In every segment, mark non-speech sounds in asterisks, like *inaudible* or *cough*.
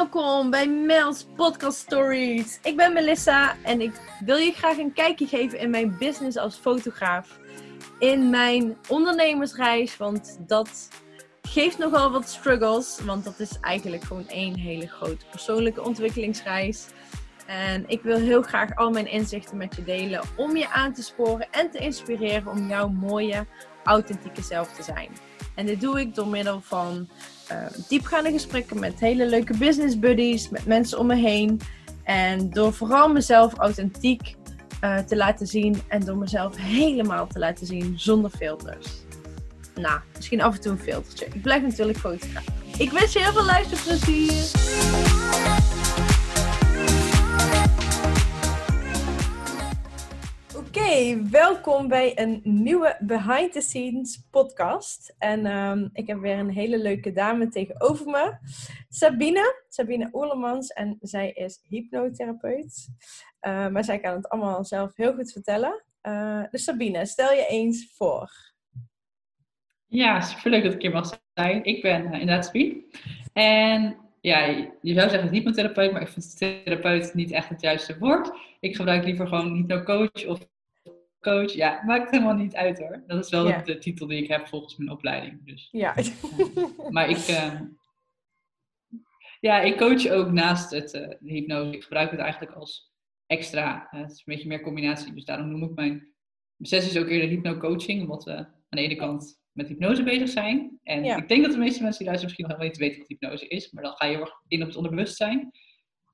Welkom bij Mel's Podcast Stories. Ik ben Melissa en ik wil je graag een kijkje geven in mijn business als fotograaf. In mijn ondernemersreis, want dat geeft nogal wat struggles. Want dat is eigenlijk gewoon één hele grote persoonlijke ontwikkelingsreis. En ik wil heel graag al mijn inzichten met je delen om je aan te sporen en te inspireren om jouw mooie, authentieke zelf te zijn. En dit doe ik door middel van diepgaande gesprekken met hele leuke business buddies, met mensen om me heen. En door vooral mezelf authentiek uh, te laten zien en door mezelf helemaal te laten zien zonder filters. Nou, misschien af en toe een filtertje. Ik blijf natuurlijk fotograaf. Ik wens je heel veel luisterplezier. Oké, welkom bij een nieuwe Behind the Scenes podcast. En um, ik heb weer een hele leuke dame tegenover me. Sabine, Sabine Oerlemans. En zij is hypnotherapeut. Uh, maar zij kan het allemaal zelf heel goed vertellen. Uh, dus Sabine, stel je eens voor. Ja, superleuk dat ik hier mag zijn. Ik ben uh, inderdaad Sabine. En ja, je zou zeggen hypnotherapeut, maar ik vind therapeut niet echt het juiste woord. Ik gebruik liever gewoon hypnocoach of coach. Ja, maakt helemaal niet uit hoor. Dat is wel de, de, titel die ik heb volgens mijn opleiding. Dus. Ja. Maar ik, uh, ja, ik coach ook naast het uh, hypnose. Ik gebruik het eigenlijk als extra. Uh, het is een beetje meer combinatie. Dus daarom noem ik mijn sessies ook eerder hypnocoaching. Omdat we aan de ene kant met hypnose bezig zijn. En ik denk dat de meeste mensen die luisteren misschien nog helemaal niet weten wat hypnose is. Maar dan ga je heel erg in op het onderbewustzijn.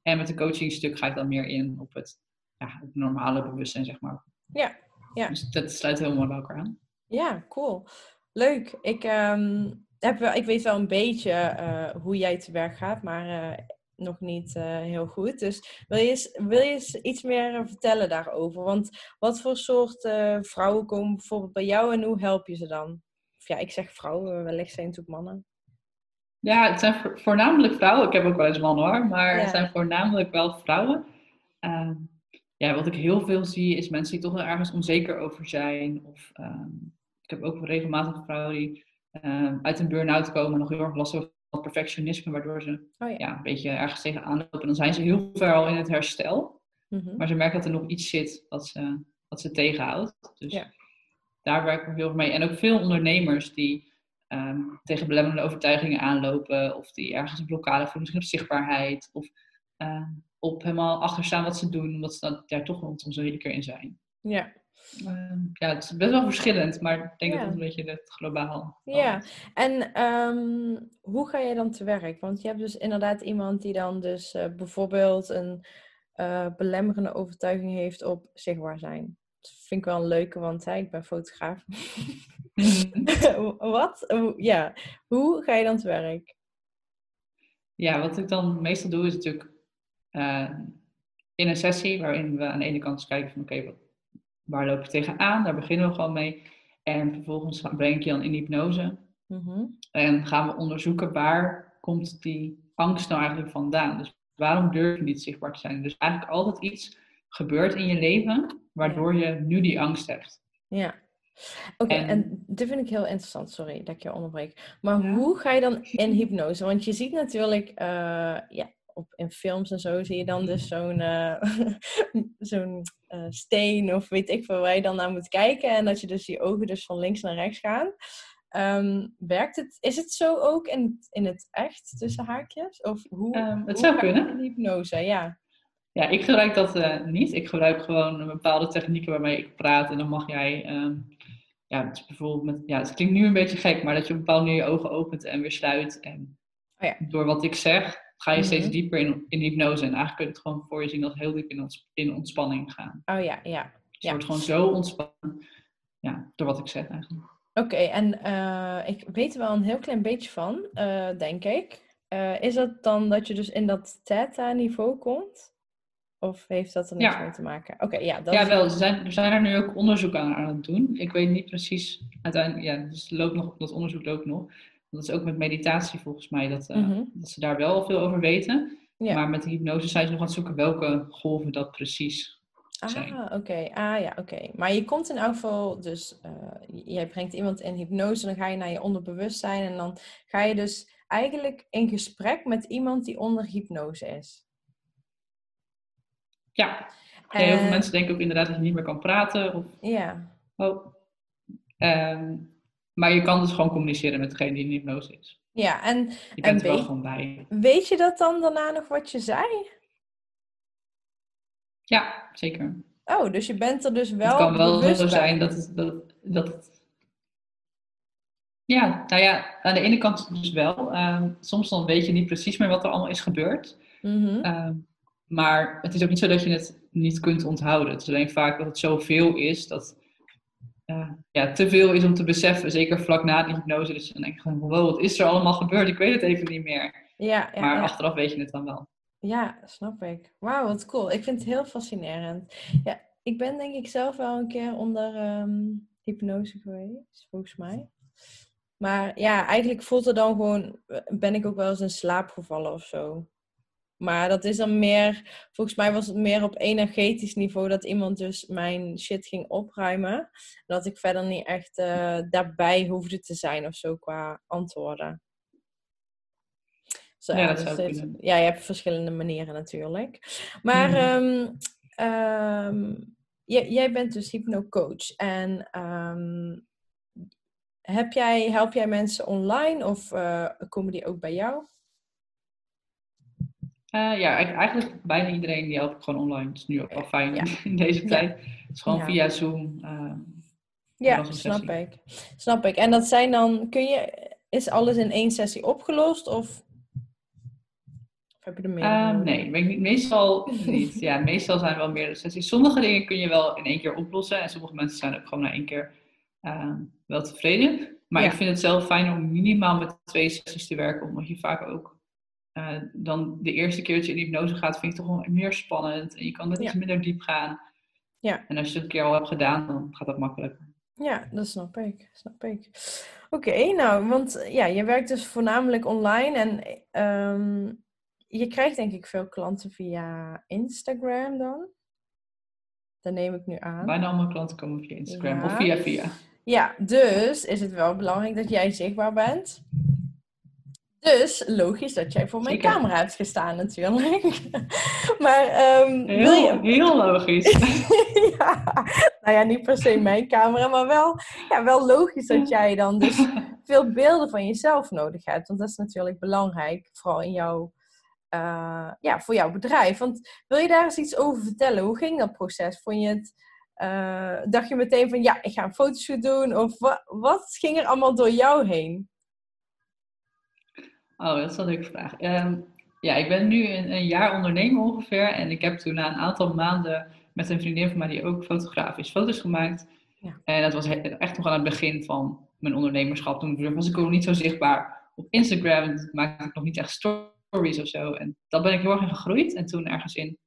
En met een coachingstuk ga ik dan meer in op het, ja, het normale bewustzijn, zeg maar. Ja, ja. Dus dat sluit helemaal bij elkaar aan. Ja, cool. Leuk. Ik, um, heb wel, ik weet wel een beetje uh, hoe jij te werk gaat, maar uh, nog niet uh, heel goed. Dus wil je, eens, wil je eens iets meer vertellen daarover? Want wat voor soort vrouwen komen bijvoorbeeld bij jou en hoe help je ze dan? Of ja, ik zeg vrouwen, wellicht zijn het ook mannen. Ja, het zijn voornamelijk vrouwen. Ik heb ook wel eens mannen hoor, maar ja. het zijn voornamelijk wel vrouwen. Ja, wat ik heel veel zie is mensen die toch wel ergens onzeker over zijn. Of um, ik heb ook regelmatig vrouwen die um, uit een burn-out komen, nog heel erg last van perfectionisme, waardoor ze oh ja. ja. een beetje ergens tegenaan lopen. Dan zijn ze heel ver al in het herstel. Mm -hmm. Maar ze merken dat er nog iets zit wat ze, wat ze tegenhoudt. Dus ja. daar werken we heel veel mee. En ook veel ondernemers die um, tegen belemmerende overtuigingen aanlopen. Of die ergens een blokkade voelen, misschien op zichtbaarheid. Of op helemaal achter staan wat ze doen, omdat ze daar toch wel soms een keer in zijn. Ja. Uh, ja, het is best wel verschillend, maar ik denk ja. dat het een beetje het globaal Ja, en um, hoe ga je dan te werk? Want je hebt dus inderdaad iemand die dan dus uh, bijvoorbeeld een uh, belemmerende overtuiging heeft op zichtbaar zijn. Dat vind ik wel een leuke, want hè, ik ben fotograaf. *laughs* wat? Ja, hoe ga je dan te werk? Ja, wat ik dan meestal doe is natuurlijk uh, in een sessie waarin we aan de ene kant eens kijken van oké, okay, waar loop je tegenaan? Daar beginnen we gewoon mee. En vervolgens breng ik je dan in hypnose. Mm-hmm. En gaan we onderzoeken waar komt die angst nou eigenlijk vandaan. Dus waarom durf je niet zichtbaar te zijn? Dus eigenlijk altijd iets gebeurt in je leven waardoor je nu die angst hebt. Ja. Oké, okay, en, en, dit vind ik heel interessant, sorry dat ik je onderbreek. Maar ja. hoe ga je dan in hypnose? Want je ziet natuurlijk, uh, ja, op, in films en zo zie je dan dus zo'n uh, *laughs* zo'n uh, steen of weet ik veel waar je dan naar moet kijken. En dat je dus die ogen dus van links naar rechts gaan. Um, werkt het, is het zo ook in, in het echt tussen haakjes? Of hoe, um, het hoe zou kunnen. hypnose, ja. Ja, ik gebruik dat uh, niet. Ik gebruik gewoon bepaalde technieken waarmee ik praat. En dan mag jij, um, ja, het bijvoorbeeld met, ja, het klinkt nu een beetje gek, maar dat je op een bepaalde manier je ogen opent en weer sluit. En oh ja. door wat ik zeg, ga je steeds mm -hmm. dieper in, in hypnose. En eigenlijk kun je het gewoon voor je zien als heel diep in, ons, in ontspanning gaan. Oh ja, ja. Dus je wordt gewoon zo ontspannen. Ja, door wat ik zeg eigenlijk. Oké, okay, en uh, ik weet er wel een heel klein beetje van, uh, denk ik. Uh, is dat dan dat je dus in dat theta-niveau komt? Of heeft dat er niks ja. mee te maken? Oké, okay, ja. Dat ja, wel. Er zijn, er zijn er nu ook onderzoek aan, aan het doen. Ik weet niet precies, uiteindelijk, ja, dus loopt nog, dat onderzoek loopt nog. Dat is ook met meditatie volgens mij, dat, uh, mm-hmm. dat ze daar wel veel over weten. Ja. Maar met de hypnose zijn ze nog aan het zoeken welke golven dat precies zijn. Ah, oké. Okay. Ah, ja, oké. Okay. Maar je komt in elk geval, dus uh, jij brengt iemand in hypnose, dan ga je naar je onderbewustzijn en dan ga je dus eigenlijk in gesprek met iemand die onder hypnose is. Ja, heel veel mensen denken ook inderdaad dat je niet meer kan praten. Of... Ja. Oh. Ehm, maar je kan dus gewoon communiceren met degene die in hypnose is. Ja, en, je en bent er wel gewoon bij. weet je dat dan daarna nog wat je zei? Ja, zeker. Oh, dus je bent er dus wel Het kan wel bewust zo bij. zijn dat het, dat, dat het... Ja, nou ja, aan de ene kant dus wel. Ehm, soms dan weet je niet precies meer wat er allemaal is gebeurd. Mhm. Ehm, maar het is ook niet zo dat je het niet kunt onthouden. Het is alleen vaak dat het zoveel is dat eh, ja, te veel is om te beseffen. Zeker vlak na de hypnose. Dus dan denk je gewoon, wow, wat is er allemaal gebeurd? Ik weet het even niet meer. Ja, ja, Maar ja. achteraf weet je het dan wel. Ja, snap ik. Wauw, wat cool. Ik vind het heel fascinerend. Ja, ik ben denk ik zelf wel een keer onder ehm, hypnose geweest, volgens mij. Maar ja, eigenlijk voelt het dan gewoon, ben ik ook wel eens in slaap gevallen of zo. Maar dat is dan meer, volgens mij was het meer op energetisch niveau dat iemand dus mijn shit ging opruimen. Dat ik verder niet echt eh, daarbij hoefde te zijn of zo qua antwoorden. Zo, Ja, dat dus zou dit- kunnen. ja, je hebt verschillende manieren natuurlijk. Maar Mhm. ehm, ehm, jij, jij bent dus hypnocoach. En ehm, heb jij, help jij mensen online of eh, komen die ook bij jou? Eh, ja, eigenlijk- bijna iedereen die help ik gewoon online. Dat is nu ook wel fijn Ja. *laughs* in deze tijd. Het is gewoon via Zoom. ehm, Ja, snap sessie. ik. Snap ik. En dat zijn dan, kun je, is alles in één sessie opgelost of, heb je er meer Ehm, nee, weet ik niet. meestal *laughs* niet. Ja, meestal zijn er wel meerdere sessies. Sommige dingen kun je wel in één keer oplossen. En sommige mensen zijn ook gewoon na één keer ehm, wel tevreden. Maar Ja. ik vind het zelf fijn om minimaal met twee sessies te werken. Omdat je vaak ook eh, dan de eerste keer dat je in hypnose gaat, vind ik toch wel meer spannend. En je kan net Ja. iets minder diep gaan. Ja. En als je het een keer al hebt gedaan, dan gaat dat makkelijker. Ja, dat snap ik. Snap ik. Oké, nou, want ja, je werkt dus voornamelijk online en ehm, je krijgt denk ik veel klanten via Instagram dan. Dat neem ik nu aan. Bijna allemaal klanten komen via Instagram Ja. of via via. Ja, dus is het wel belangrijk dat jij zichtbaar bent. Dus logisch dat jij voor mijn Zeker. camera hebt gestaan natuurlijk. *laughs* maar ehm, wil Heel, je... heel logisch. *laughs* ja, nou ja, niet per se mijn camera, maar wel, ja, wel logisch dat jij dan dus *laughs* veel beelden van jezelf nodig hebt. Want dat is natuurlijk belangrijk, vooral in jouw, eh, ja, voor jouw bedrijf. Want wil je daar eens iets over vertellen? Hoe ging dat proces? Vond je het, eh, dacht je meteen van ja, ik ga een fotoshoot doen? Of wat, wat ging er allemaal door jou heen? Oh, dat is een leuke vraag. Ehm, ja, ik ben nu een, een jaar ondernemer ongeveer. En ik heb toen na een aantal maanden met een vriendin van mij die ook fotograaf is, foto's gemaakt. Ja. En dat was echt nog aan het begin van mijn ondernemerschap. Toen was ik ook nog niet zo zichtbaar op Instagram. En toen maakte ik nog niet echt stories of zo. En dat ben ik heel erg in gegroeid. En toen ergens in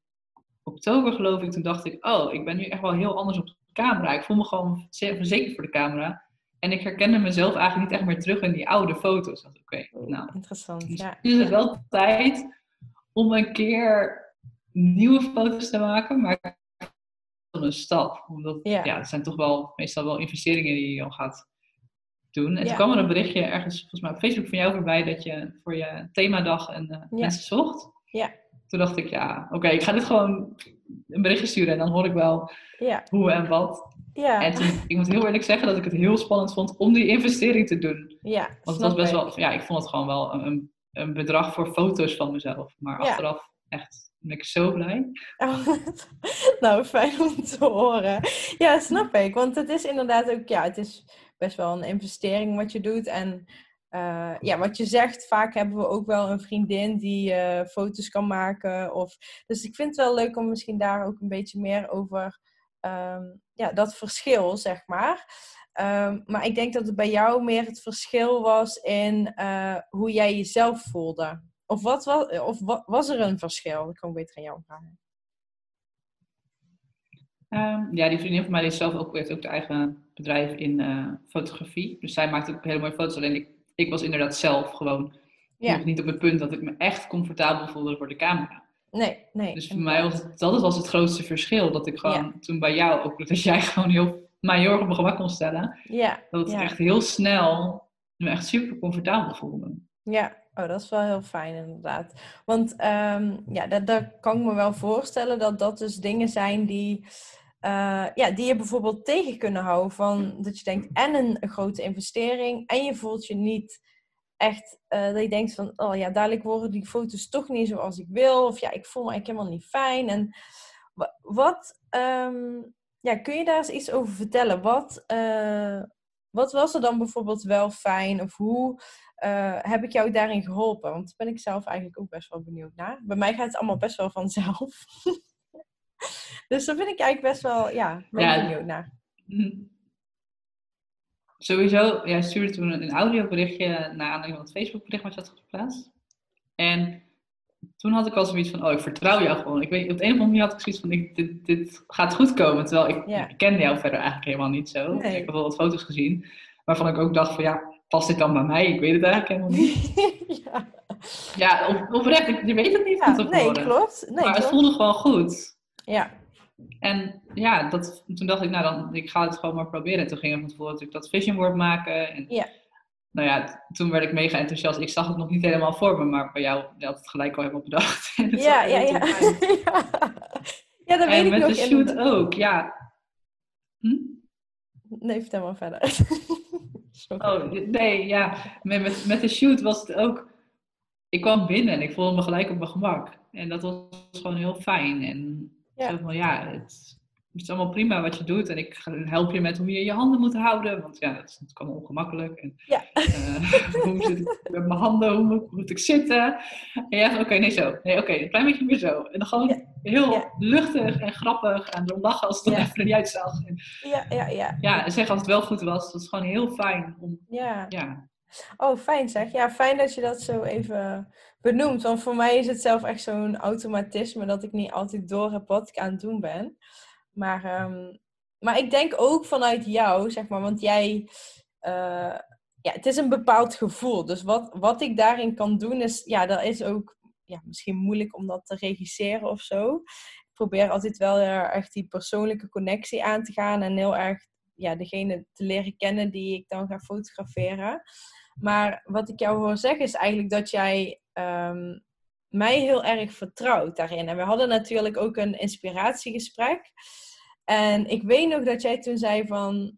oktober geloof ik, toen dacht ik, oh, ik ben nu echt wel heel anders op de camera. Ik voel me gewoon zeer verzekerd voor de camera. En ik herkende mezelf eigenlijk niet echt meer terug in die oude foto's. Oké, nou, Interessant, dus ja. nu is het wel tijd om een keer nieuwe foto's te maken, maar een stap. Omdat Ja. ja. het zijn toch wel meestal wel investeringen die je dan gaat doen. En Ja. toen kwam er een berichtje ergens volgens mij op Facebook van jou voorbij dat je voor je themadag en eh, mensen zocht. Ja. Toen dacht ik, ja, oké, ik ga dit gewoon een berichtje sturen en dan hoor ik wel Ja, hoe en wat. Ja, En toen, ik moet heel eerlijk zeggen dat ik het heel spannend vond om die investering te doen. ja. Want het was best wel, ja, ik vond het gewoon wel een, een bedrag voor foto's van mezelf. Maar Ja. achteraf echt ben ik zo blij. Oh, *laughs* nou, fijn om te horen. Ja, snap ik. Want het is inderdaad ook, ja, het is best wel een investering wat je doet. En eh, ja, wat je zegt, vaak hebben we ook wel een vriendin die eh, foto's kan maken. Of, dus ik vind het wel leuk om misschien daar ook een beetje meer over, ehm, ja, dat verschil, zeg maar. Ehm, maar ik denk dat het bij jou meer het verschil was in eh, hoe jij jezelf voelde. Of, wat, wa- of wa- was er een verschil? Dat kan ik beter aan jou vragen. Ehm, ja, die vriendin van mij is zelf ook, heeft ook de eigen bedrijf in eh, fotografie. Dus zij maakt ook hele mooie foto's. Alleen ik, ik was inderdaad zelf gewoon Ja. nog niet op het punt dat ik me echt comfortabel voelde voor de camera. Nee, nee. Dus voor mij was het, dat was het grootste verschil. Dat ik gewoon Ja. toen bij jou ook, dat jij *laughs* gewoon heel, mij heel erg op mijn gemak kon stellen. Ja, Dat Ja. echt heel snel me echt super comfortabel voelde. Ja, oh, dat is wel heel fijn inderdaad. Want ehm, ja, dat, dat kan ik me wel voorstellen dat dat dus dingen zijn die, uh, ja, die je bijvoorbeeld tegen kunnen houden. Van dat je denkt en een grote investering en je voelt je niet echt uh, dat je denkt van, oh ja, dadelijk worden die foto's toch niet zoals ik wil. Of ja, ik voel me eigenlijk helemaal niet fijn. En wat, um, ja, kun je daar eens iets over vertellen? Wat, uh, wat was er dan bijvoorbeeld wel fijn? Of hoe uh, heb ik jou daarin geholpen? Want daar ben ik zelf eigenlijk ook best wel benieuwd naar. Bij mij gaat het allemaal best wel vanzelf. *laughs* dus daar ben ik eigenlijk best wel, ja, ja benieuwd naar. Mhm. Sowieso, jij stuurde toen een audioberichtje naar aanleiding van het Facebookbericht wat je had geplaatst. En toen had ik al zoiets van, oh, ik vertrouw jou gewoon. Ik weet, op de een of andere manier had ik zoiets van, ik, dit, dit gaat goed komen. Terwijl ik, ja. ik kende jou verder eigenlijk helemaal niet zo. Ik heb wel wat foto's gezien, waarvan ik ook dacht van, ja, past dit dan bij mij? Ik weet het eigenlijk helemaal niet. *laughs* ja, ja op, oprecht, je weet het niet van tevoren. Nee, klopt. Nee, maar klopt. het voelde gewoon goed. Ja. En ja, dat, toen dacht ik, nou dan, ik ga het gewoon maar proberen. En toen ging ik van tevoren natuurlijk dat vision board maken. En, ja. Nou ja, toen werd ik mega enthousiast. Ik zag het nog niet helemaal voor me, maar bij jou je had het gelijk al helemaal bedacht. *laughs* ja, ja, ja. *laughs* ja, dat weet en ik met nog. de shoot ook, ja. Hm? Nee, vertel maar verder. *laughs* oh, nee, ja. Met, met, met de shoot was het ook... Ik kwam binnen en ik voelde me gelijk op mijn gemak. En dat was gewoon heel fijn. En ja. Van, ja, het, is allemaal prima wat je doet. En ik help je met hoe je je handen moet houden. Want ja, dat is allemaal ongemakkelijk. En, ja. Uh, *laughs* hoe zit ik met mijn handen? Hoe moet, ik zitten? En ja, oké, nee zo. Nee, oké, een klein beetje meer zo. En dan gewoon ja. heel ja. luchtig en grappig. En dan lachen als het er even niet uitzag. En, ja, ja, ja. Ja, en zeggen als het wel goed was. Dat is gewoon heel fijn. Om, ja. ja. Oh, fijn zeg. Ja, fijn dat je dat zo even benoemt. Want voor mij is het zelf echt zo'n automatisme dat ik niet altijd door heb wat ik aan het doen ben. Maar, um, maar ik denk ook vanuit jou, zeg maar, want jij. Uh, ja, het is een bepaald gevoel. Dus wat, wat ik daarin kan doen is, ja, dat is ook ja, misschien moeilijk om dat te regisseren of zo. Ik probeer altijd wel echt die persoonlijke connectie aan te gaan en heel erg ja, degene te leren kennen die ik dan ga fotograferen. Maar wat ik jou hoor zeggen is eigenlijk dat jij um, mij heel erg vertrouwt daarin. En we hadden natuurlijk ook een inspiratiegesprek. En ik weet nog dat jij toen zei van...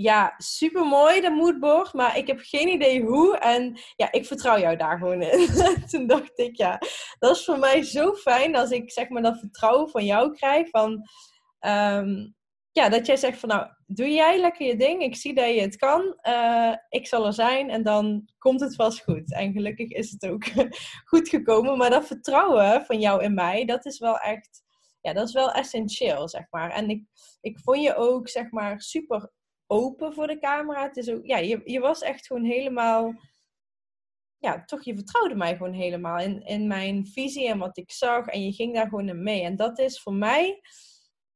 Ja, supermooi dat moodboard, maar ik heb geen idee hoe. En ja, ik vertrouw jou daar gewoon in. *laughs* toen dacht ik, ja, dat is voor mij zo fijn als ik zeg maar dat vertrouwen van jou krijg. Van, um, ja, dat jij zegt van nou, doe jij lekker je ding. Ik zie dat je het kan. Uh, ik zal er zijn en dan komt het vast goed. En gelukkig is het ook *laughs* goed gekomen. Maar dat vertrouwen van jou in mij, dat is wel echt, ja, dat is wel essentieel, zeg maar. En ik, ik vond je ook, zeg maar, super open voor de camera. Het is ook, ja, je, je was echt gewoon helemaal, ja, toch, je vertrouwde mij gewoon helemaal in, in mijn visie en wat ik zag. En je ging daar gewoon in mee. En dat is voor mij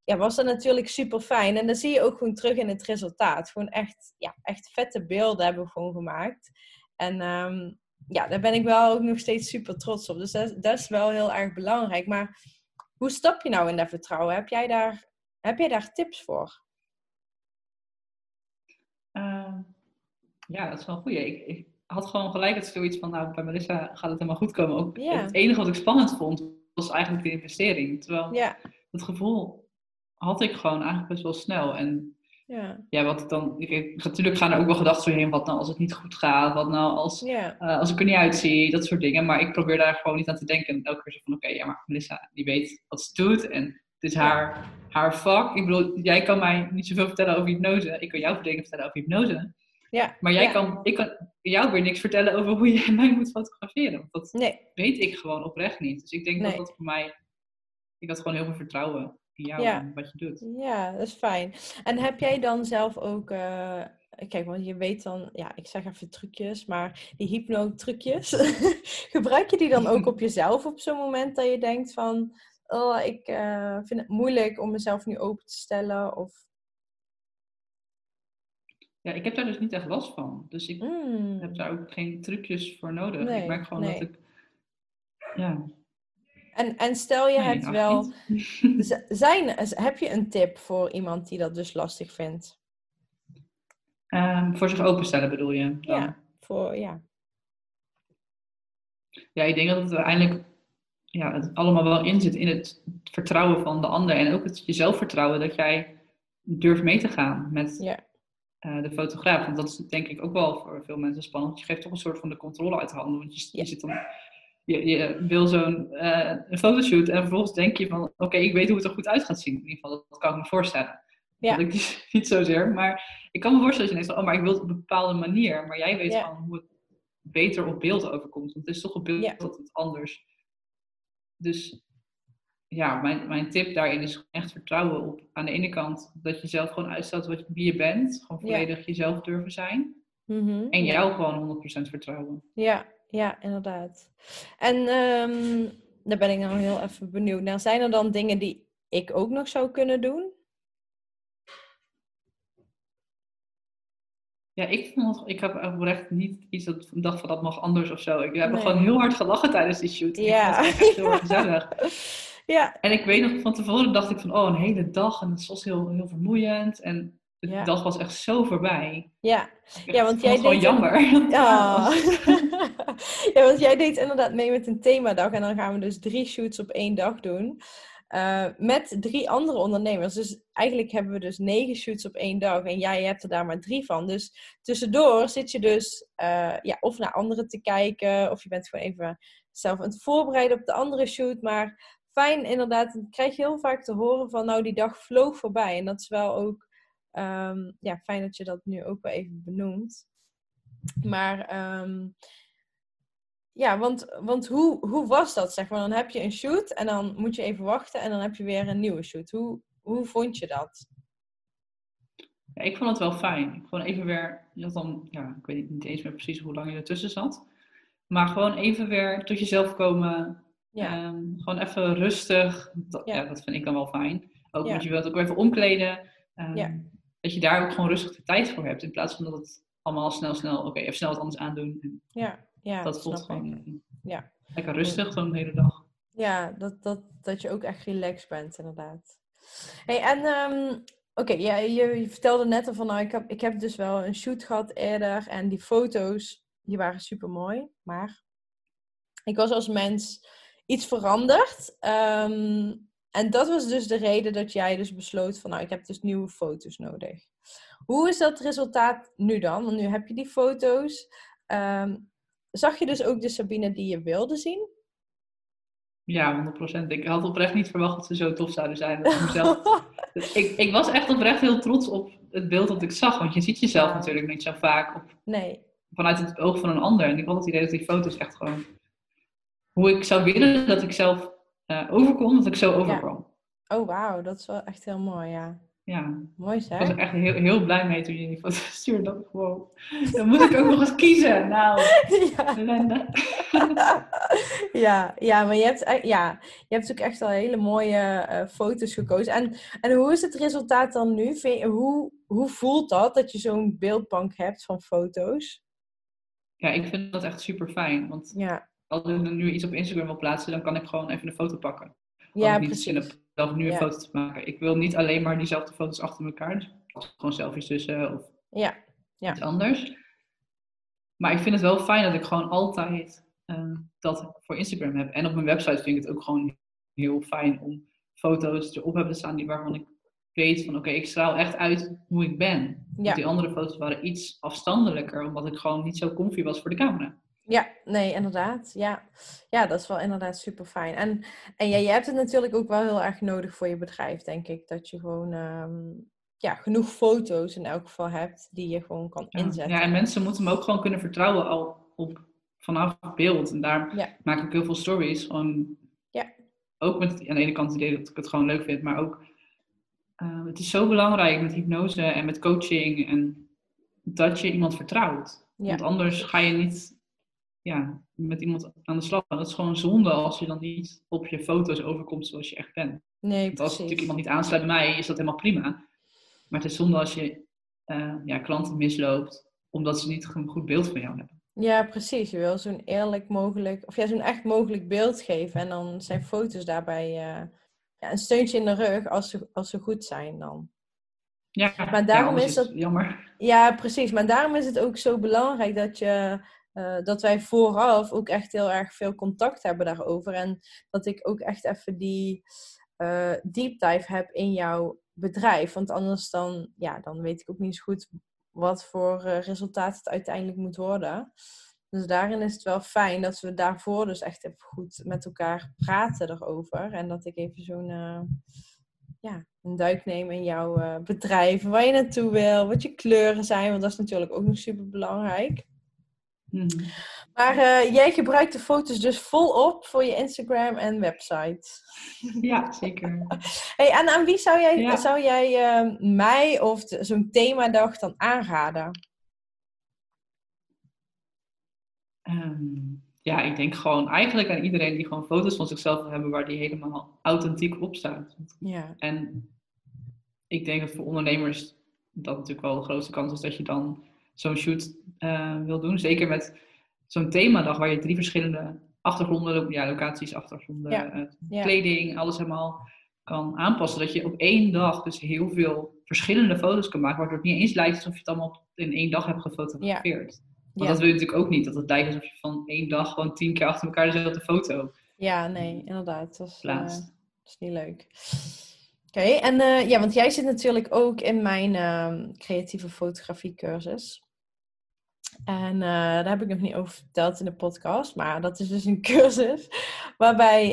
ja, was dat natuurlijk super fijn. En dan zie je ook gewoon terug in het resultaat. Gewoon echt, ja, echt vette beelden hebben we gewoon gemaakt. En um, ja, daar ben ik wel ook nog steeds super trots op. Dus dat, dat, is wel heel erg belangrijk. Maar hoe stap je nou in dat vertrouwen? Heb jij daar, heb jij daar tips voor? Uh, ja, dat is wel goed. Ik, ik, had gewoon gelijk het zoiets van, nou, bij Melissa gaat het helemaal goed komen. Ook. Het enige wat ik spannend vond, was eigenlijk de investering. Terwijl het gevoel had ik gewoon eigenlijk best wel snel. En ja, ja wat ik dan. Ik, natuurlijk gaan er ook wel gedachten doorheen. Wat nou als het niet goed gaat? Wat nou als, ja. uh, als ik er niet uitzie? Dat soort dingen. Maar ik probeer daar gewoon niet aan te denken. Elke keer zo van: oké, okay, ja, maar Melissa, die weet wat ze doet. En het is haar, haar vak. Ik bedoel, jij kan mij niet zoveel vertellen over hypnose. Ik kan jou dingen vertellen over hypnose. Ja, maar jij kan, ik kan jou weer niks vertellen over hoe jij *laughs* mij moet fotograferen. Want dat nee. weet ik gewoon oprecht niet. Dus ik denk Nee. dat dat voor mij. Ik had gewoon heel veel vertrouwen in jou Ja. en wat je doet. Ja, dat is fijn. En heb jij dan zelf ook, eh, kijk, want je weet dan, ja, ik zeg even trucjes, maar die hypno-trucjes, *laughs* gebruik je die dan ook op *laughs* jezelf op zo'n moment dat je denkt van, oh, ik eh, vind het moeilijk om mezelf nu open te stellen? Of, Ja, ik heb daar dus niet echt last van. Dus ik Mm, heb daar ook geen trucjes voor nodig. Nee, ik merk gewoon nee. dat ik. Ja. En, en stel je hebt wel, zijn, heb je een tip voor iemand die dat dus lastig vindt? Ehm, voor zich openstellen bedoel je? Dan? Ja, voor, ja. Ja, ik denk dat het uiteindelijk ja, het allemaal wel in zit in het vertrouwen van de ander. En ook het jezelf vertrouwen dat jij durft mee te gaan met Ja. eh, de fotograaf. Want dat is denk ik ook wel voor veel mensen spannend. Je geeft toch een soort van de controle uit handen. Want je, Ja. je zit dan... Je, je wil zo'n eh, fotoshoot en vervolgens denk je van... Oké, ik weet hoe het er goed uit gaat zien. In ieder geval, dat kan ik me voorstellen. Ja. Dat ik niet, *laughs* niet zozeer. Maar ik kan me voorstellen dat je denkt van... Oh, maar ik wil het op een bepaalde manier. Maar jij weet Ja. gewoon hoe het beter op beeld overkomt. Want het is toch op beeld Ja. altijd anders. Dus ja, mijn, mijn tip daarin is echt vertrouwen op aan de ene kant dat je zelf gewoon uitstelt wat, wie je bent. Gewoon volledig jezelf durven zijn. Mhm. En jou gewoon 100% vertrouwen. Ja, ja, inderdaad. En ehm, daar ben ik nou heel even benieuwd naar. Zijn er dan dingen die ik ook nog zou kunnen doen? Ja, ik vond ik heb oprecht niet iets dat ik dacht van dat mag anders of zo. Ik heb Nee. gewoon heel hard gelachen tijdens die shoot. Ik Ja. vond het echt *laughs* heel gezellig. Ja, En ik weet nog, van tevoren dacht ik van, oh, een hele dag. En het was heel, heel vermoeiend. En de Ja. dag was echt zo voorbij. ja. Ik Ja, want vond jij het gewoon jammer. Ah. *laughs* *laughs* *laughs* ja, want jij deed inderdaad mee met een themadag. En dan gaan we dus drie shoots op één dag doen. eh, met drie andere ondernemers. Dus eigenlijk hebben we dus negen shoots op één dag. En jij hebt er daar maar drie van. Dus tussendoor zit je dus eh, ja, of naar anderen te kijken. Of je bent gewoon even zelf aan het voorbereiden op de andere shoot. Maar fijn inderdaad. Dan krijg je heel vaak te horen van nou die dag vloog voorbij. En dat is wel ook ehm, ja, fijn dat je dat nu ook wel even benoemt. Maar ehm, ja, want, want hoe, hoe was dat? Zeg maar, dan heb je een shoot en dan moet je even wachten en dan heb je weer een nieuwe shoot. Hoe, hoe vond je dat? Ja, ik vond het wel fijn. Gewoon even weer, dan, ja, ik weet niet eens meer precies hoe lang je ertussen zat. Maar gewoon even weer tot jezelf komen. Ja, Ehm, gewoon even rustig. Dat, Ja. ja. dat vind ik dan wel fijn. Ook want je wilt ook even omkleden. Ja. Dat je daar ook gewoon rustig de tijd voor hebt. In plaats van dat het allemaal snel, snel, oké, even snel wat anders aandoen. En ja, ja dat voelt gewoon Ja. lekker rustig zo'n hele dag. Ja, dat, dat, dat je ook echt relaxed bent, inderdaad. Hey, en ehm, oké, ja, je, je vertelde net al van, nou, ik heb, ik heb dus wel een shoot gehad eerder en die foto's, die waren super mooi, maar ik was als mens iets veranderd. Ehm, en dat was dus de reden dat jij dus besloot van, nou, ik heb dus nieuwe foto's nodig. Hoe is dat resultaat nu dan? Want nu heb je die foto's. Ehm, zag je dus ook de Sabine die je wilde zien? Ja, 100%. Ik had oprecht niet verwacht dat ze zo tof zouden zijn. Dat mezelf... *laughs* ik, ik was echt oprecht heel trots op het beeld dat ik zag. Want je ziet jezelf Ja. natuurlijk niet zo vaak op, nee. vanuit het oog van een ander. En ik had het idee dat die foto's echt gewoon... Hoe ik zou willen dat ik zelf eh, overkom, dat ik zo overkwam. Oh, wauw, dat is wel echt heel mooi, ja. Ja, Mooi ik was zeg. er echt heel, heel blij mee toen je die foto *laughs* stuurde. Dat ik gewoon... *laughs* Dan moet ik ook nog eens kiezen. Nou, ja. ellende. *laughs* ja, ja, maar je hebt, e- ja, je hebt ook echt al hele mooie eh, foto's gekozen. En, en hoe is het resultaat dan nu? Vind je- hoe, hoe voelt dat, dat je zo'n beeldbank hebt van foto's? Ja, ik vind dat echt super fijn. Want Ja, als ik er nu iets op Instagram wil plaatsen, dan kan ik gewoon even een foto pakken. Ja niet precies. zelf nu een Ja. foto te maken. Ik wil niet alleen maar diezelfde foto's achter elkaar. Dus gewoon selfies tussen of Ja, Ja. iets anders. Maar ik vind het wel fijn dat ik gewoon altijd eh, dat voor Instagram heb. En op mijn website vind ik het ook gewoon heel fijn om foto's erop hebben staan die waarvan ik weet van oké, ik straal echt uit hoe ik ben. Ja. Want die andere foto's waren iets afstandelijker, omdat ik gewoon niet zo comfy was voor de camera. Ja, nee, inderdaad. Ja. ja, dat is wel inderdaad super fijn. En, en ja, je hebt het natuurlijk ook wel heel erg nodig voor je bedrijf, denk ik. Dat je gewoon ehm, ja, genoeg foto's in elk geval hebt die je gewoon kan Ja. inzetten. Ja, en mensen moeten me ook gewoon kunnen vertrouwen al op, vanaf beeld. En daar Ja. maak ik heel veel stories. Gewoon, Ja. Ook met aan de ene kant het idee dat ik het gewoon leuk vind, maar ook eh, het is zo belangrijk met hypnose en met coaching en dat je iemand vertrouwt. Ja. Want anders ga je niet ja, met iemand aan de slag. Dat is gewoon zonde als je dan niet op je foto's overkomt zoals je echt bent. Nee, Want als precies. natuurlijk iemand niet aansluit bij mij, is dat helemaal prima. Maar het is zonde als je eh, ja, klanten misloopt, omdat ze niet een goed beeld van jou hebben. Ja, precies. Je wil zo'n eerlijk mogelijk, of ja, zo'n echt mogelijk beeld geven. En dan zijn foto's daarbij eh, ja, een steuntje in de rug als ze, als ze goed zijn dan. Ja, Maar daarom ja, is dat- jammer. Ja, precies. Maar daarom is het ook zo belangrijk dat je eh, dat wij vooraf ook echt heel erg veel contact hebben daarover. En dat ik ook echt even die uh, deep dive heb in jouw bedrijf. Want anders dan, ja, dan weet ik ook niet zo goed wat voor uh, resultaat het uiteindelijk moet worden. Dus daarin is het wel fijn dat we daarvoor dus echt even goed met elkaar praten erover. En dat ik even zo'n ja, een duik neem in jouw bedrijf. Waar je naartoe wil, wat je kleuren zijn. Want dat is natuurlijk ook nog super belangrijk. Mhm. Maar uh, jij gebruikt de foto's dus volop voor je Instagram en website. *laughs* Ja, zeker. *laughs* Hey, en aan wie zou jij, zou jij uh, mij of zo'n themadag dan aanraden? Um, ja, ik denk gewoon eigenlijk aan iedereen die gewoon foto's van zichzelf wil hebben waar die helemaal authentiek op staat. Ja. En ik denk dat voor ondernemers dat natuurlijk wel de grootste kans is dat je dan zo'n shoot uh, wil doen. Zeker met zo'n themadag waar je drie verschillende achtergronden, ja, locaties, achtergronden, eh, kleding, alles helemaal kan aanpassen. Dat je op één dag dus heel veel verschillende foto's kan maken, waardoor het niet eens lijkt alsof je het allemaal in één dag hebt gefotografeerd. Want dat wil je natuurlijk ook niet, dat het lijkt alsof je van één dag gewoon tien keer achter elkaar dezelfde foto Ja, nee, inderdaad. Dat is, uh, dat is niet leuk. Oké, en uh, ja, want jij zit natuurlijk ook in mijn uh, creatieve fotografie cursus. En uh, daar heb ik nog niet over verteld in de podcast, maar dat is dus een *laughs* cursus waarbij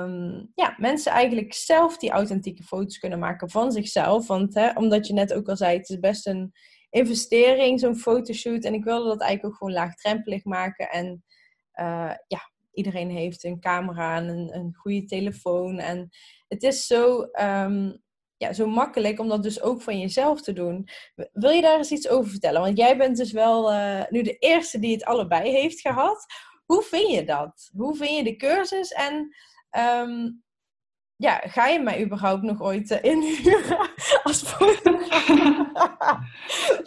um, ja, mensen eigenlijk zelf die authentieke foto's kunnen maken van zichzelf. Want hè, omdat je net ook al zei, het is best een investering, zo'n fotoshoot. En ik wilde dat eigenlijk ook gewoon laagdrempelig maken. En uh, ja, iedereen heeft een camera en een, een goede telefoon. En het is zo um, ja, zo makkelijk om dat dus ook van jezelf te doen. Wil je daar eens iets over vertellen? Want jij bent dus wel uh, nu de eerste die het allebei heeft gehad. Hoe vind je dat? Hoe vind je de cursus? En um, ja, ga je mij überhaupt nog ooit uh, *laughs* inhuren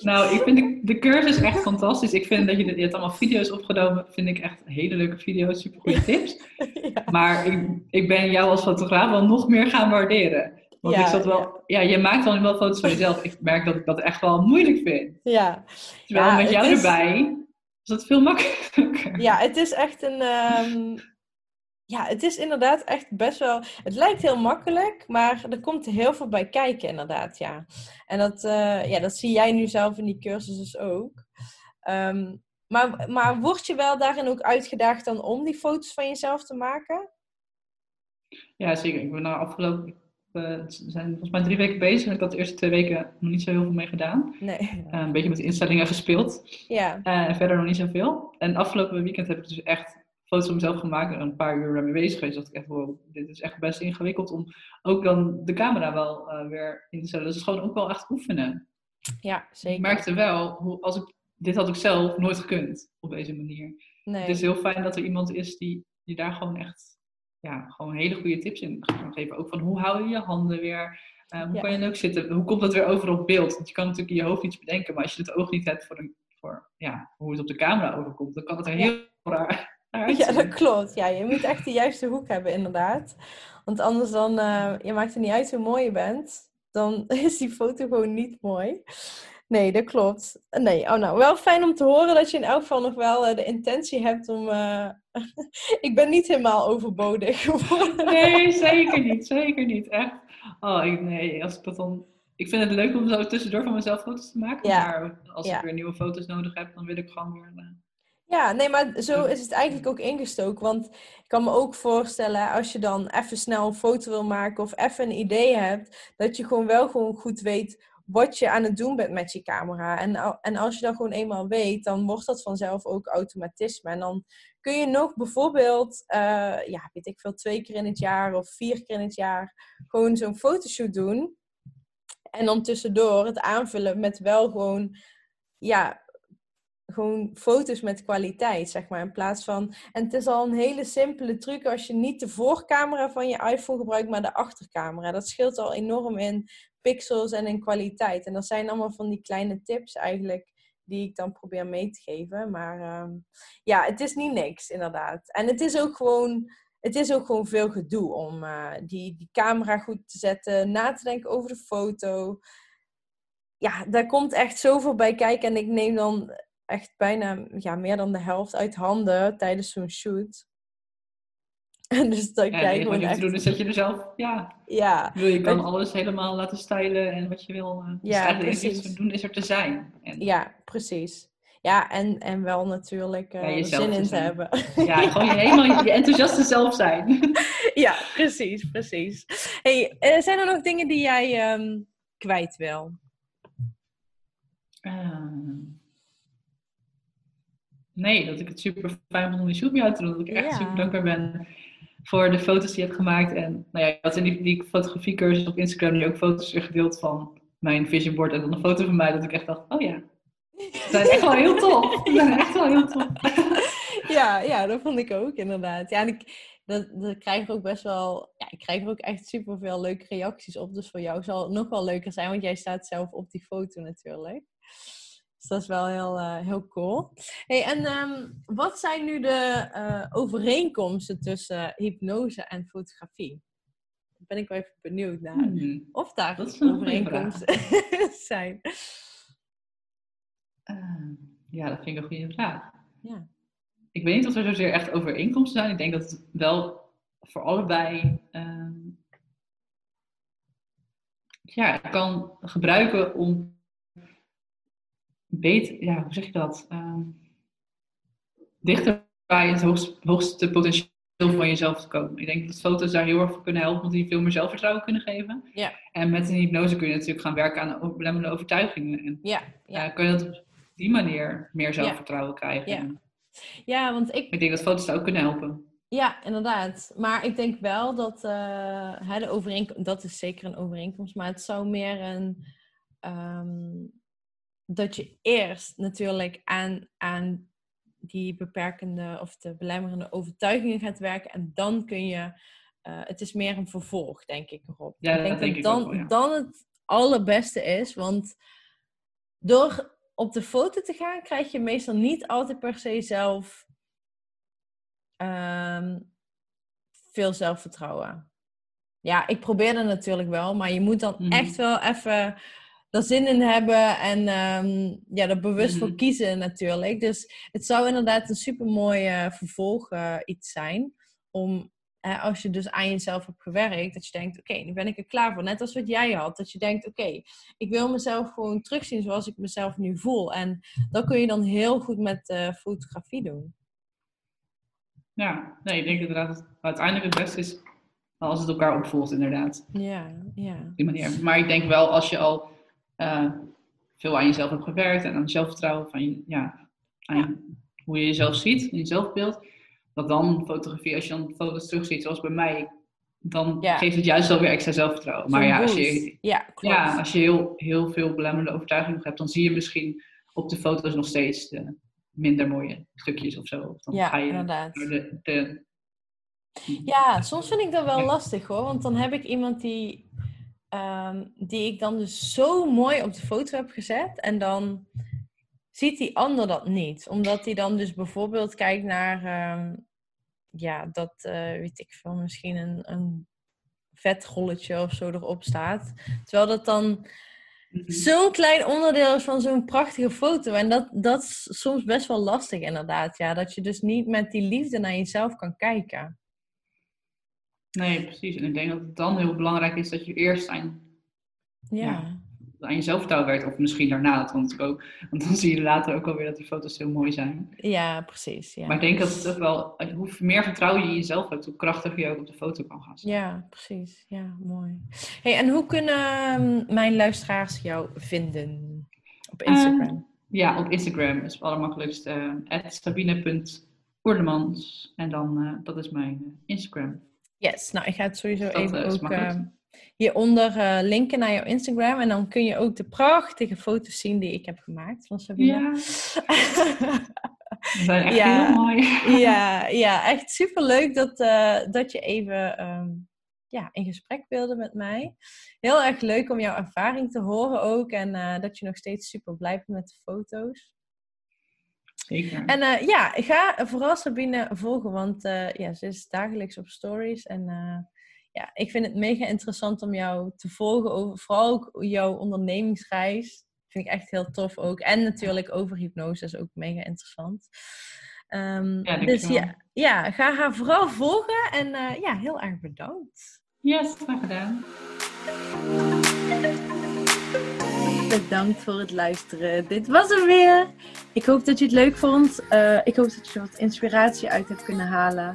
nou, ik vind de, de, cursus echt fantastisch. Ik vind dat je, je hebt allemaal video's opgenomen. Vind ik echt hele leuke video's, super goede tips. *laughs* ja. Maar ik, ik ben jou als fotograaf wel nog meer gaan waarderen. Want ja, ik zat wel, ja. je maakt dan wel foto's van jezelf. Ik merk dat ik dat echt wel moeilijk vind. Ja. Terwijl met jou erbij is dat veel makkelijker. Ja, het is echt een. Um... Ja, het is inderdaad echt best wel. Het lijkt heel makkelijk, maar er komt heel veel bij kijken, inderdaad. Ja. En dat, uh, ja, dat zie jij nu zelf in die cursus dus ook. Um, maar, maar word je wel daarin ook uitgedaagd dan om die foto's van jezelf te maken? Ja, zeker. Ik ben nou afgelopen we zijn volgens mij drie weken bezig. Ik had de eerste twee weken nog niet zo heel veel mee gedaan. Nee. Uh, een beetje met de instellingen gespeeld. Ja. Uh, en verder nog niet zoveel. En afgelopen weekend heb ik dus echt foto's van mezelf gemaakt en een paar uur mee bezig geweest. Dat ik echt, wow, dit is echt best ingewikkeld om ook dan de camera wel uh, weer in te stellen. Dus het is gewoon ook wel echt oefenen. Ja, zeker. Ik merkte wel, hoe, als ik, dit had ik zelf nooit gekund op deze manier. Nee. Het is heel fijn dat er iemand is die, die daar gewoon echt ja, gewoon hele goede tips in geven. Ook van hoe hou je je handen weer? Uh, hoe kan je leuk zitten? Hoe komt dat weer over op beeld? Want je kan natuurlijk in je hoofd iets bedenken, maar als je het oog niet hebt voor, een, voor ja, hoe het op de camera overkomt, dan kan het er heel raar Ja, dat klopt. Ja, je moet echt de juiste hoek hebben, inderdaad. Want anders dan, uh, je maakt er niet uit hoe mooi je bent, dan *laughs* is die foto gewoon niet mooi. Nee, dat klopt. Nee, oh nou, wel fijn om te horen dat je in elk geval nog wel uh, de intentie hebt om... Uh... *laughs* ik ben niet helemaal overbodig *laughs* geworden. nee, zeker niet. Zeker niet. Echt. Oh, ik, nee, als ik dat dan... Ik vind het leuk om zo tussendoor van mezelf foto's te maken. Ja. Maar als ik weer nieuwe foto's nodig heb, dan wil ik gewoon weer... Ja, nee, maar zo is het eigenlijk ook ingestoken. Want ik kan me ook voorstellen, als je dan even snel een foto wil maken of even een idee hebt, dat je gewoon wel gewoon goed weet wat je aan het doen bent met je camera. En, en als je dat gewoon eenmaal weet, dan wordt dat vanzelf ook automatisme. En dan kun je nog bijvoorbeeld, uh, ja, weet ik veel, twee keer in het jaar of vier keer in het jaar gewoon zo'n fotoshoot doen. En dan tussendoor het aanvullen met wel gewoon, ja, gewoon foto's met kwaliteit, zeg maar. In plaats van. En het is al een hele simpele truc als je niet de voorcamera van je iPhone gebruikt, maar de achtercamera. Dat scheelt al enorm in pixels en in kwaliteit. En dat zijn allemaal van die kleine tips eigenlijk die ik dan probeer mee te geven. Maar ehm, ja, het is niet niks, inderdaad. En het is ook gewoon, het is ook gewoon veel gedoe om uh, die, die camera goed te zetten, na te denken over de foto. Ja, daar komt echt zoveel bij kijken. En ik neem dan echt bijna ja, meer dan de helft uit handen tijdens zo'n shoot. *laughs* En dus dat ja, gewoon echt... doen is dat je er zelf, ja, ja wil je kan alles helemaal laten stylen en wat je wil. Uh, ja, precies. doen is er te zijn. En... Ja, precies. Ja, en, en wel natuurlijk uh, zin in te, hebben. Ja, *laughs* gewoon je, helemaal je enthousiaste zelf zijn. *laughs* ja, precies, precies. Hey, uh, zijn er nog dingen die jij um, kwijt wil? Uh, nee, dat ik het super fijn vond om die shoot mee uit te doen. Dat ik echt super dankbaar ben voor de foto's die je hebt gemaakt. En nou ja, je had in die, die fotografiecursus op Instagram nu ook foto's gedeeld van mijn vision board. En dan een foto van mij dat ik echt dacht, oh ja, ze zijn echt wel heel *laughs* tof. Zijn echt wel heel tof. *laughs* ja, ja, dat vond ik ook inderdaad. Ja, en ik, dat, dat krijg ook best wel, ja, ik krijg er ook echt super veel leuke reacties op. Dus voor jou zal het nog wel leuker zijn, want jij staat zelf op die foto natuurlijk. Dus dat is wel heel, uh, heel cool. Hey, en um, wat zijn nu de uh, overeenkomsten tussen hypnose en fotografie? Daar ben ik wel even benieuwd naar. Hmm. Of daar overeenkomsten *laughs* zijn. Uh, ja, dat vind ik een goede vraag. Ja. Ik weet niet of er zozeer echt overeenkomsten zijn. Ik denk dat het wel voor allebei uh, ja, kan gebruiken om beter, ja, hoe zeg je dat? Uh, dichter bij het hoogst, hoogste potentieel van jezelf te komen. Ik denk dat foto's daar heel erg voor kunnen helpen, want die veel meer zelfvertrouwen kunnen geven. Ja. En met een hypnose kun je natuurlijk gaan werken aan belemmerde overtuigingen. En, ja. ja. kun je dat op die manier meer zelfvertrouwen krijgen. Ja. ja, want ik... Ik denk dat foto's daar ook kunnen helpen. Ja, inderdaad. Maar ik denk wel dat uh, de overeenkomst, dat is zeker een overeenkomst, maar het zou meer een, um, dat je eerst natuurlijk aan, aan die beperkende of de belemmerende overtuigingen gaat werken en dan kun je, uh, het is meer een vervolg, denk ik erop. Ja, ik denk dat, denk dat dan, wel, ja. dan het allerbeste is, want door op de foto te gaan, krijg je meestal niet altijd per se zelf um, veel zelfvertrouwen. Ja, ik probeer dat natuurlijk wel, maar je moet dan mm. echt wel even er zin in hebben en um, ja, er bewust mm. voor kiezen natuurlijk. Dus het zou inderdaad een super mooi vervolg uh, iets zijn om als je dus aan jezelf hebt gewerkt, dat je denkt, oké, nu ben ik er klaar voor. Net als wat jij had, dat je denkt, oké, ik wil mezelf gewoon terugzien zoals ik mezelf nu voel. En dat kun je dan heel goed met uh, fotografie doen. Ja, nee, ik denk inderdaad dat uiteindelijk het beste is als het elkaar opvolgt, inderdaad. Ja, ja. die manier. Maar ik denk wel, als je al uh, veel aan jezelf hebt gewerkt en aan zelfvertrouwen, van je, ja, aan ja. hoe je jezelf ziet, in je zelfbeeld, dat dan fotografie, als je dan foto's terugziet, zoals bij mij, dan geeft het juist wel weer extra zelfvertrouwen. Maar ja, als je, ja, ja, als je heel, heel veel belemmerende overtuigingen hebt, dan zie je misschien op de foto's nog steeds de minder mooie stukjes of zo. Dan ja, ga je inderdaad. De, de... Ja, soms vind ik dat wel lastig hoor, want dan heb ik iemand die, um, die ik dan dus zo mooi op de foto heb gezet en dan ziet die ander dat niet. Omdat hij dan dus bijvoorbeeld kijkt naar, um, ja, dat, uh, weet ik veel, misschien een, een vetrolletje of zo erop staat. Terwijl dat dan mhm. zo'n klein onderdeel is van zo'n prachtige foto. En dat, dat is soms best wel lastig inderdaad. Ja, dat je dus niet met die liefde naar jezelf kan kijken. Nee, precies. En ik denk dat het dan heel belangrijk is dat je eerst aan ja. ja aan je zelfvertrouwen werkt. Of misschien daarna dat natuurlijk ook. Want dan zie je later ook alweer dat die foto's heel mooi zijn. Ja, precies. Ja. Maar ik denk dat het ook wel, hoe meer vertrouwen je in jezelf hebt, hoe krachtiger je ook op de foto kan gaan staan. Ja, precies. Ja, mooi. Hey, en hoe kunnen ehm, mijn luisteraars jou vinden op Instagram? Uh, ja, op Instagram is het allermakkelijkst. Uh, sabine.oerdemans. En dan, uh, dat is mijn Instagram. Yes, nou ik ga het sowieso even ook hieronder uh, linken naar jouw Instagram. En dan kun je ook de prachtige foto's zien die ik heb gemaakt van Sabine. Ja. *laughs* Zijn echt ja. heel mooi. *laughs* ja, ja, echt super leuk dat, uh, dat je even um, ja, in gesprek wilde met mij. Heel erg leuk om jouw ervaring te horen ook. En uh, dat je nog steeds super blij bent met de foto's. Zeker. En uh, ja, ga vooral Sabine volgen, want ja, ze is dagelijks op stories. En ja, ik vind het mega interessant om jou te volgen over vooral ook jouw ondernemingsreis. Vind ik echt heel tof ook. En natuurlijk over hypnose is ook mega interessant. Um, ja, dus ja, ja, ga haar vooral volgen. En ja, heel erg bedankt. Yes, graag gedaan. Bedankt voor het luisteren. Dit was hem weer. Ik hoop dat je het leuk vond. Uh, ik hoop dat je wat inspiratie uit hebt kunnen halen.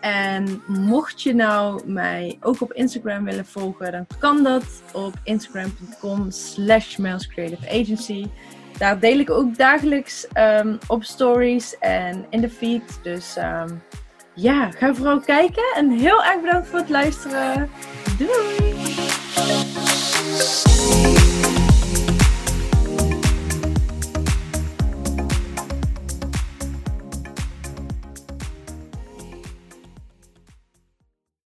En mocht je nou mij ook op Instagram willen volgen, dan kan dat op instagram.com slash Agency. Daar deel ik ook dagelijks um, op stories en in de feed. Dus um, ja, ga vooral kijken. En heel erg bedankt voor het luisteren. Doei!